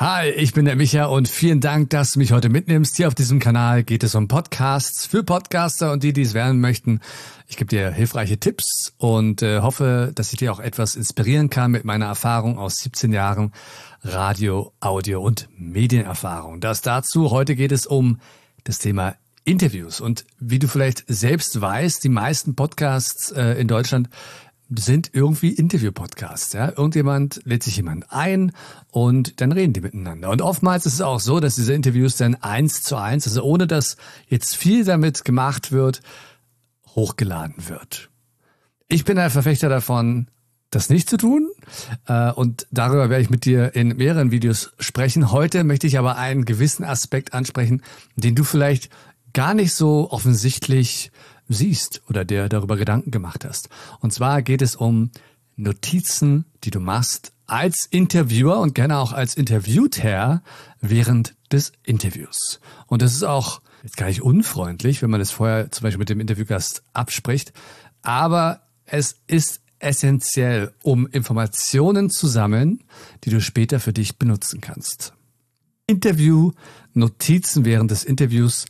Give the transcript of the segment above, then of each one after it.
Hi, ich bin der Micha und vielen Dank, dass du mich heute mitnimmst. Hier auf diesem Kanal geht es um Podcasts für Podcaster und die, die es werden möchten. Ich gebe dir hilfreiche Tipps und äh, hoffe, dass ich dir auch etwas inspirieren kann mit meiner Erfahrung aus 17 Jahren Radio, Audio und Medienerfahrung. Das dazu. Heute geht es um das Thema Interviews. Und wie du vielleicht selbst weißt, die meisten Podcasts äh, in Deutschland sind irgendwie Interview-Podcasts. Ja? Irgendjemand lädt sich jemand ein und dann reden die miteinander. Und oftmals ist es auch so, dass diese Interviews dann eins zu eins, also ohne dass jetzt viel damit gemacht wird, hochgeladen wird. Ich bin ein Verfechter davon, das nicht zu tun. Äh, und darüber werde ich mit dir in mehreren Videos sprechen. Heute möchte ich aber einen gewissen Aspekt ansprechen, den du vielleicht gar nicht so offensichtlich siehst oder der darüber Gedanken gemacht hast. Und zwar geht es um Notizen, die du machst als Interviewer und gerne auch als Interviewter während des Interviews. Und das ist auch jetzt gar nicht unfreundlich, wenn man das vorher zum Beispiel mit dem Interviewgast abspricht, aber es ist essentiell, um Informationen zu sammeln, die du später für dich benutzen kannst. Interview-Notizen während des Interviews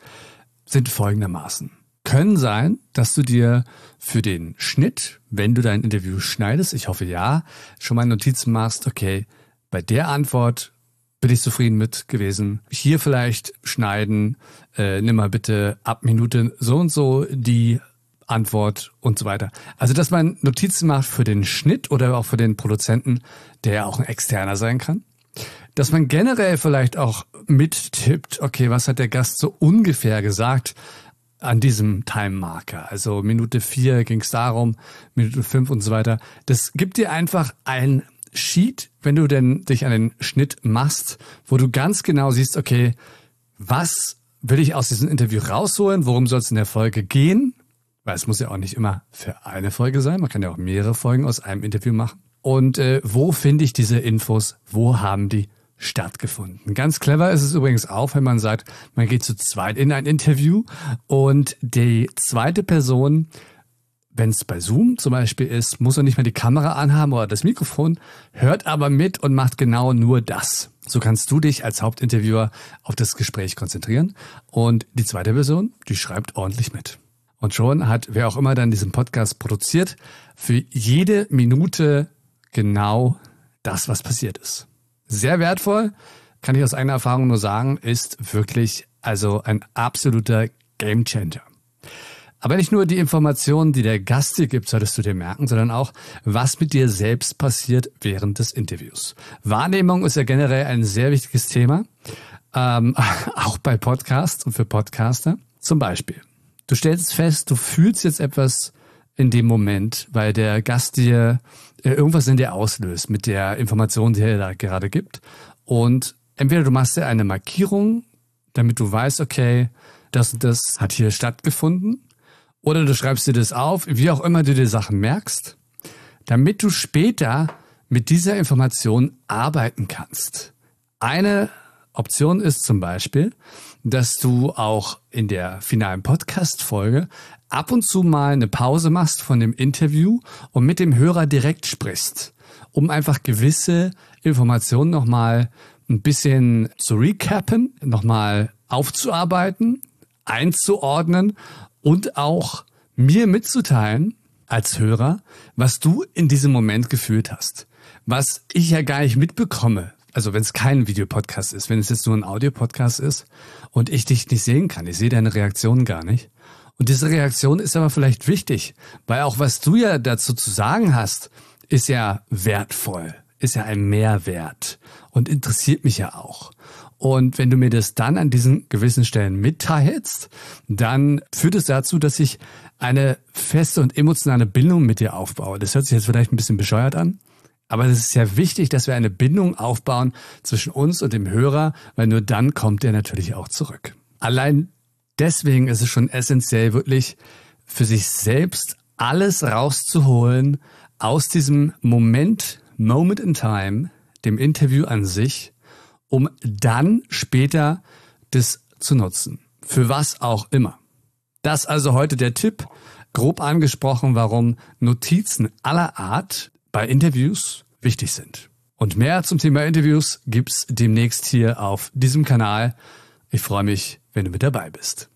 sind folgendermaßen können sein, dass du dir für den Schnitt, wenn du dein Interview schneidest, ich hoffe ja, schon mal Notizen machst, okay, bei der Antwort bin ich zufrieden mit gewesen. Hier vielleicht schneiden, äh, nimm mal bitte ab Minute so und so die Antwort und so weiter. Also, dass man Notizen macht für den Schnitt oder auch für den Produzenten, der ja auch ein externer sein kann. Dass man generell vielleicht auch mittippt, okay, was hat der Gast so ungefähr gesagt? An diesem Time-Marker. Also Minute vier ging es darum, Minute fünf und so weiter. Das gibt dir einfach ein Sheet, wenn du denn dich an den Schnitt machst, wo du ganz genau siehst, okay, was will ich aus diesem Interview rausholen? Worum soll es in der Folge gehen? Weil es muss ja auch nicht immer für eine Folge sein. Man kann ja auch mehrere Folgen aus einem Interview machen. Und äh, wo finde ich diese Infos? Wo haben die stattgefunden. Ganz clever ist es übrigens auch, wenn man sagt, man geht zu zweit in ein Interview und die zweite Person, wenn es bei Zoom zum Beispiel ist, muss er nicht mehr die Kamera anhaben oder das Mikrofon, hört aber mit und macht genau nur das. So kannst du dich als Hauptinterviewer auf das Gespräch konzentrieren und die zweite Person, die schreibt ordentlich mit. Und schon hat wer auch immer dann diesen Podcast produziert, für jede Minute genau das, was passiert ist sehr wertvoll, kann ich aus eigener Erfahrung nur sagen, ist wirklich also ein absoluter Gamechanger. Aber nicht nur die Informationen, die der Gast dir gibt, solltest du dir merken, sondern auch, was mit dir selbst passiert während des Interviews. Wahrnehmung ist ja generell ein sehr wichtiges Thema, ähm, auch bei Podcasts und für Podcaster. Zum Beispiel, du stellst fest, du fühlst jetzt etwas in dem Moment, weil der Gast dir äh, irgendwas in dir auslöst mit der Information, die er da gerade gibt. Und entweder du machst dir eine Markierung, damit du weißt, okay, das und das hat hier stattgefunden, oder du schreibst dir das auf, wie auch immer du dir Sachen merkst, damit du später mit dieser Information arbeiten kannst. Eine Option ist zum Beispiel, dass du auch in der finalen Podcast-Folge ab und zu mal eine Pause machst von dem Interview und mit dem Hörer direkt sprichst, um einfach gewisse Informationen nochmal ein bisschen zu recappen, nochmal aufzuarbeiten, einzuordnen und auch mir mitzuteilen als Hörer, was du in diesem Moment gefühlt hast. Was ich ja gar nicht mitbekomme, also wenn es kein Videopodcast ist, wenn es jetzt nur ein Audiopodcast ist und ich dich nicht sehen kann, ich sehe deine Reaktion gar nicht. Und diese Reaktion ist aber vielleicht wichtig, weil auch was du ja dazu zu sagen hast, ist ja wertvoll, ist ja ein Mehrwert und interessiert mich ja auch. Und wenn du mir das dann an diesen gewissen Stellen mitteilst, dann führt es dazu, dass ich eine feste und emotionale Bindung mit dir aufbaue. Das hört sich jetzt vielleicht ein bisschen bescheuert an, aber es ist ja wichtig, dass wir eine Bindung aufbauen zwischen uns und dem Hörer, weil nur dann kommt er natürlich auch zurück. Allein deswegen ist es schon essentiell, wirklich für sich selbst alles rauszuholen aus diesem Moment, Moment in Time, dem Interview an sich, um dann später das zu nutzen. Für was auch immer. Das also heute der Tipp, grob angesprochen, warum Notizen aller Art bei Interviews wichtig sind. Und mehr zum Thema Interviews gibt's demnächst hier auf diesem Kanal. Ich freue mich, wenn du mit dabei bist.